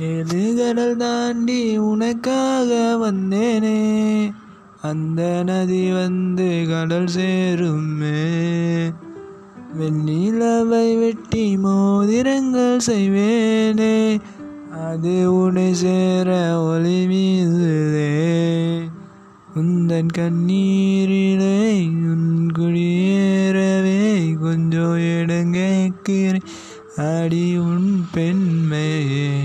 ஏழு கடல் தாண்டி உனக்காக வந்தேனே. அந்த நதி வந்து கடல் சேருமே. வெண்ணிலவை வெட்டி மோதிரங்கள் செய்வேனே. அது உன்னை சேர ஒளி வீசுதே. உந்தன் கண்ணீரிலே உன் குடியேறவே கொஞ்சம் இடங்கேக்கிறேன் அடி உன் பெண்மையே.